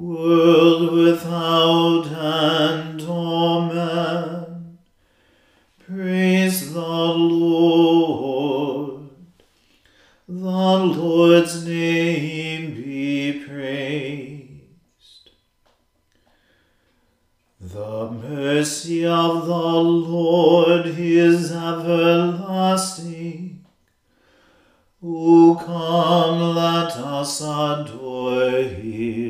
world without end. Amen. Praise the Lord. The Lord's name be praised. The mercy of the Lord is everlasting. O come, let us adore him.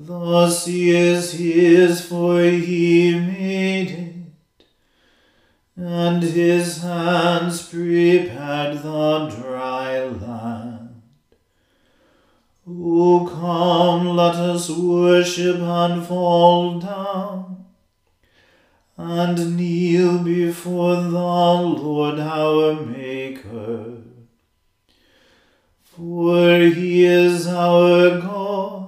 The sea is his, for he made it, and his hands prepared the dry land. O come, let us worship and fall down, and kneel before the Lord our Maker. For he is our God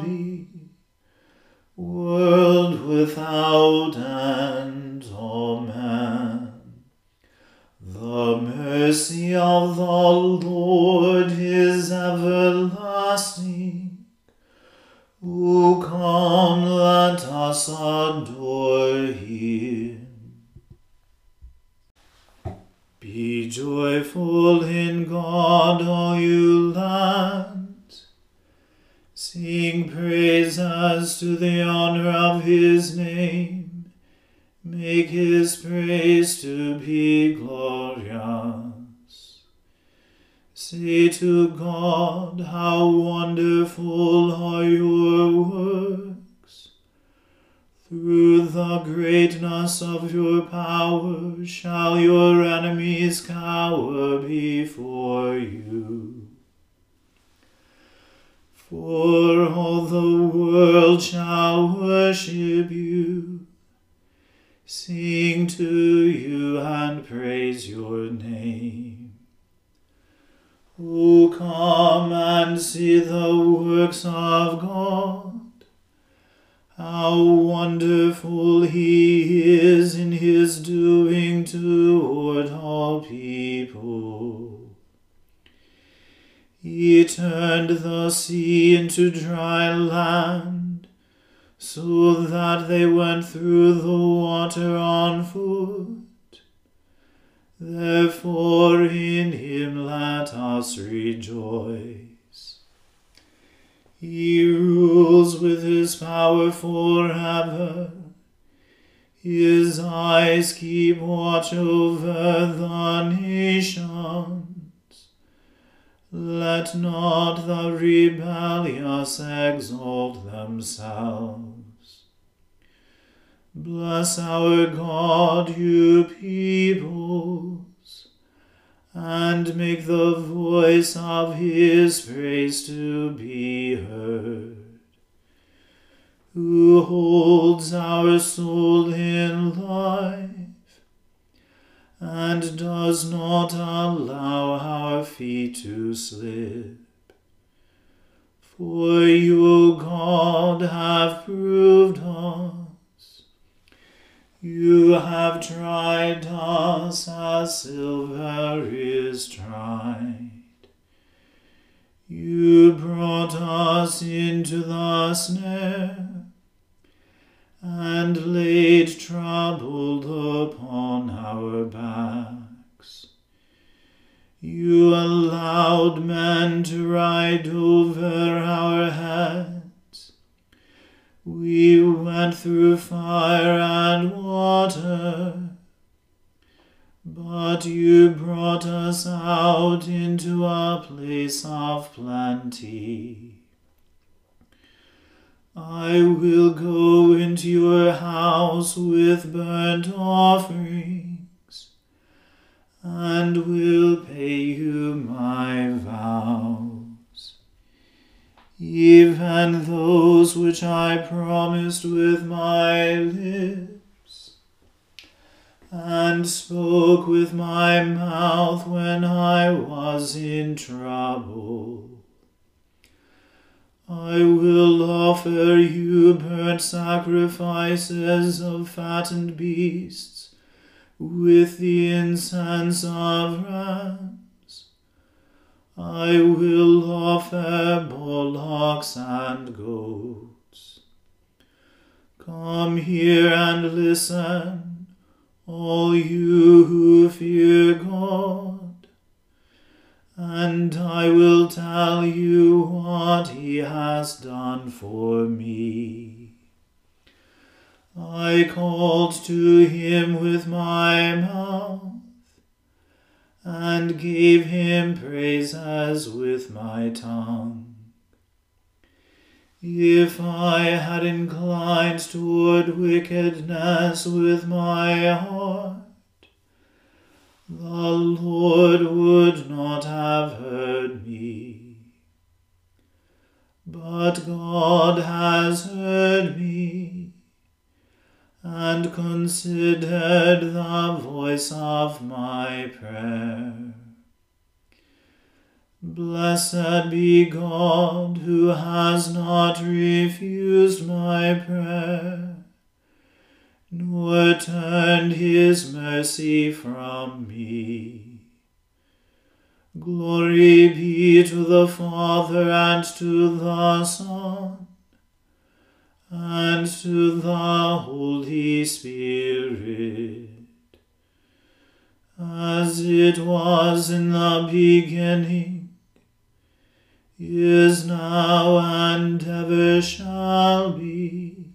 be, world without end. Amen. The mercy of the Lord is everlasting. O come, let us adore him. Be joyful in God, all you lands. Sing praises to the honor of his name. Make his praise to be glorious. Say to God, How wonderful are your works! Through the greatness of your power shall your enemies cower before you. For all the world shall worship you, sing to you and praise your name. O come and see the works of God how wonderful he is in his doing toward all people. He turned the sea into dry land, so that they went through the water on foot. Therefore in him let us rejoice. He rules with his power forever. His eyes keep watch over the nations. Let not the rebellious exalt themselves. Bless our God, you peoples, and make the voice of his praise to be heard. Who holds our soul in life and does not allow to slip. For you, O God, have proved us. You have tried us as silver is tried. You brought us into the snare and laid trouble upon our backs. You allowed men to ride over our heads. We went through fire and water, but you brought us out into a place of plenty. I will go into your house with burnt offerings, and will pay you my vows, even those which I promised with my lips, and spoke with my mouth when I was in trouble. I will offer you burnt sacrifices of fattened beasts, with the incense of rams. I will offer bullocks and goats. Come here and listen, all you who fear God and I will tell you what he has done for me. I called to him with my mouth, and gave him praises with my tongue. If I had inclined toward wickedness with my heart, the Lord would not have heard me. But God has heard me and considered the voice of my prayer. Blessed be God who has not refused my prayer nor turned his mercy from me. Glory be to the Father and to the Son and to the Holy Spirit, as it was in the beginning, is now, and ever shall be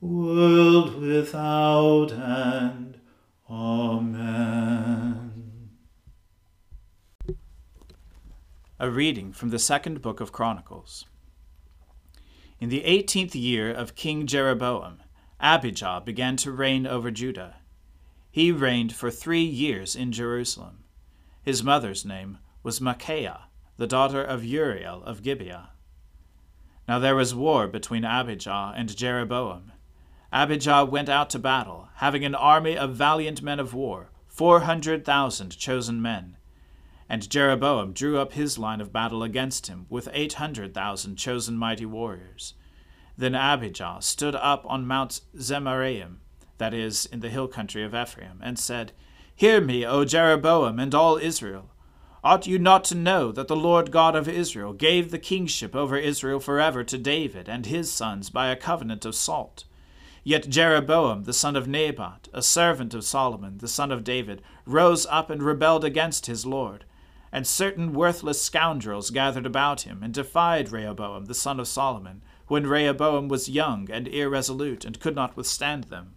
world without end. Amen. A reading from the second book of Chronicles. In the eighteenth year of King Jeroboam, Abijah began to reign over Judah. He reigned for three years in Jerusalem. His mother's name was Micaiah, the daughter of Uriel of Gibeah. Now there was war between Abijah and Jeroboam, Abijah went out to battle, having an army of valiant men of war, four hundred thousand chosen men. And Jeroboam drew up his line of battle against him with eight hundred thousand chosen mighty warriors. Then Abijah stood up on Mount Zemaraim, that is, in the hill country of Ephraim, and said, Hear me, O Jeroboam and all Israel. Ought you not to know that the Lord God of Israel gave the kingship over Israel forever to David and his sons by a covenant of salt? Yet Jeroboam the son of Nebat, a servant of Solomon the son of David, rose up and rebelled against his Lord. And certain worthless scoundrels gathered about him and defied Rehoboam the son of Solomon, when Rehoboam was young and irresolute and could not withstand them.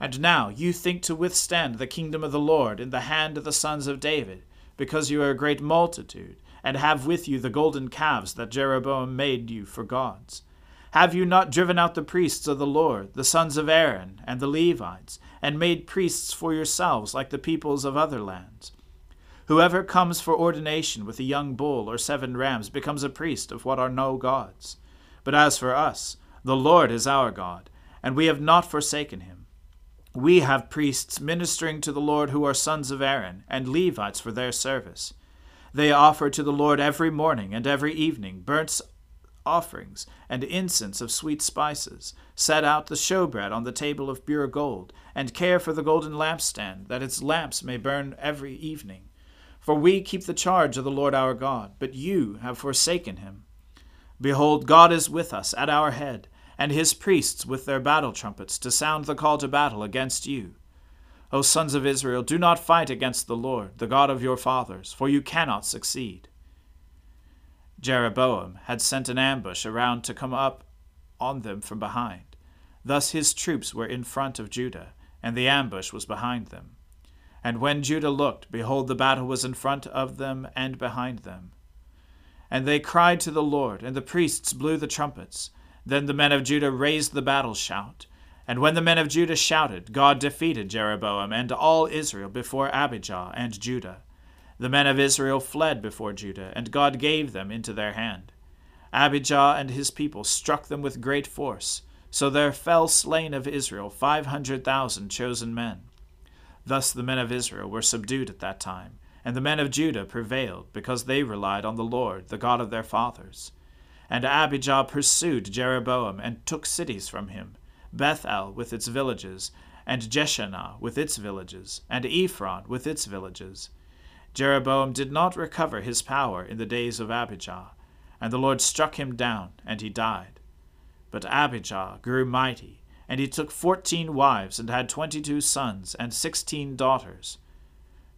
And now you think to withstand the kingdom of the Lord in the hand of the sons of David, because you are a great multitude, and have with you the golden calves that Jeroboam made you for gods. Have you not driven out the priests of the Lord, the sons of Aaron, and the Levites, and made priests for yourselves like the peoples of other lands? Whoever comes for ordination with a young bull or seven rams becomes a priest of what are no gods. But as for us, the Lord is our God, and we have not forsaken him. We have priests ministering to the Lord who are sons of Aaron, and Levites for their service. They offer to the Lord every morning and every evening burnt offerings and incense of sweet spices, set out the showbread on the table of pure gold, and care for the golden lampstand, that its lamps may burn every evening. For we keep the charge of the Lord our God, but you have forsaken him. Behold, God is with us at our head, and his priests with their battle trumpets to sound the call to battle against you. O sons of Israel, do not fight against the Lord, the God of your fathers, for you cannot succeed. Jeroboam had sent an ambush around to come up on them from behind. Thus his troops were in front of Judah, and the ambush was behind them. And when Judah looked, behold, the battle was in front of them and behind them. And they cried to the Lord, and the priests blew the trumpets. Then the men of Judah raised the battle shout. And when the men of Judah shouted, God defeated Jeroboam and all Israel before Abijah and Judah. The men of Israel fled before Judah, and God gave them into their hand. Abijah and his people struck them with great force, so there fell slain of Israel five hundred thousand chosen men. Thus the men of Israel were subdued at that time, and the men of Judah prevailed, because they relied on the Lord, the God of their fathers. And Abijah pursued Jeroboam, and took cities from him Bethel with its villages, and Jeshanah with its villages, and Ephron with its villages. Jeroboam did not recover his power in the days of Abijah, and the Lord struck him down, and he died. But Abijah grew mighty, and he took fourteen wives, and had twenty two sons, and sixteen daughters.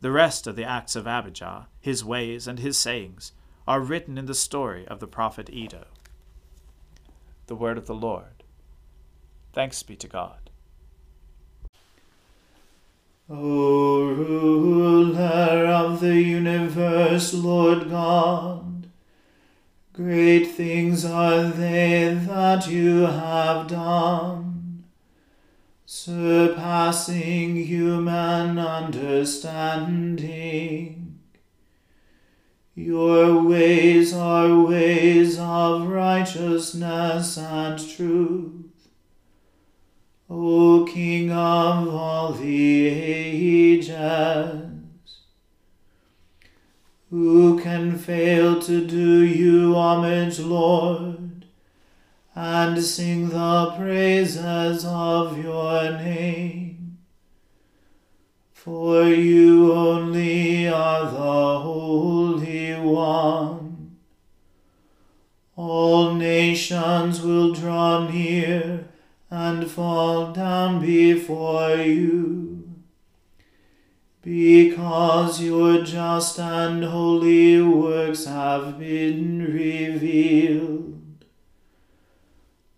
The rest of the acts of Abijah, his ways, and his sayings, are written in the story of the prophet Iddo. The word of the Lord. Thanks be to God. O ruler of the universe, Lord God, great things are they that you have done, surpassing human understanding. Your ways are ways of righteousness and truth. O King of all the ages, who can fail to do you homage, Lord, and sing the praises of your name? For you only are the Holy One. All nations will draw near and fall down before you. Because your just and holy works have been revealed.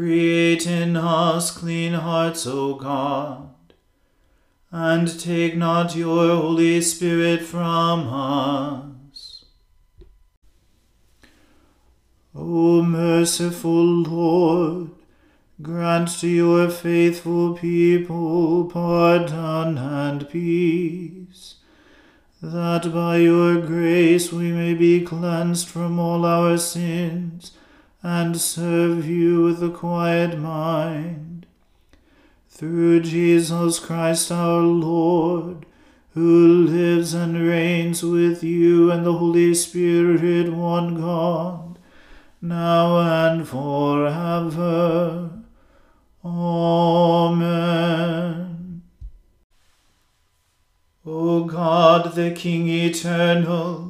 Create in us clean hearts, O God, and take not your Holy Spirit from us. O merciful Lord, grant to your faithful people pardon and peace that by your grace we may be cleansed from all our sins and serve you with a quiet mind. Through Jesus Christ our Lord, who lives and reigns with you and the Holy Spirit, one God, now and forever. Amen. O God, the King eternal,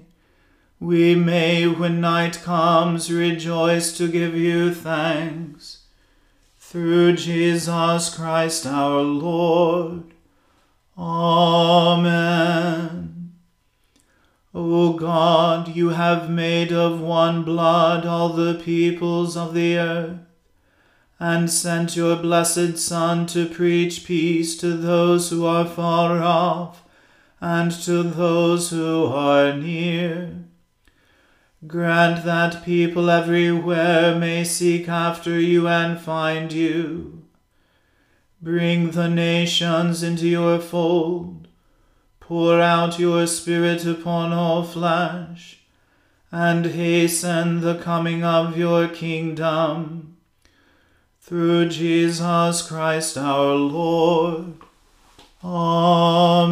we may, when night comes, rejoice to give you thanks. Through Jesus Christ our Lord. Amen. O God, you have made of one blood all the peoples of the earth and sent your blessed Son to preach peace to those who are far off and to those who are near. Grant that people everywhere may seek after you and find you. Bring the nations into your fold. Pour out your Spirit upon all flesh, and hasten the coming of your kingdom through Jesus Christ our Lord. Amen.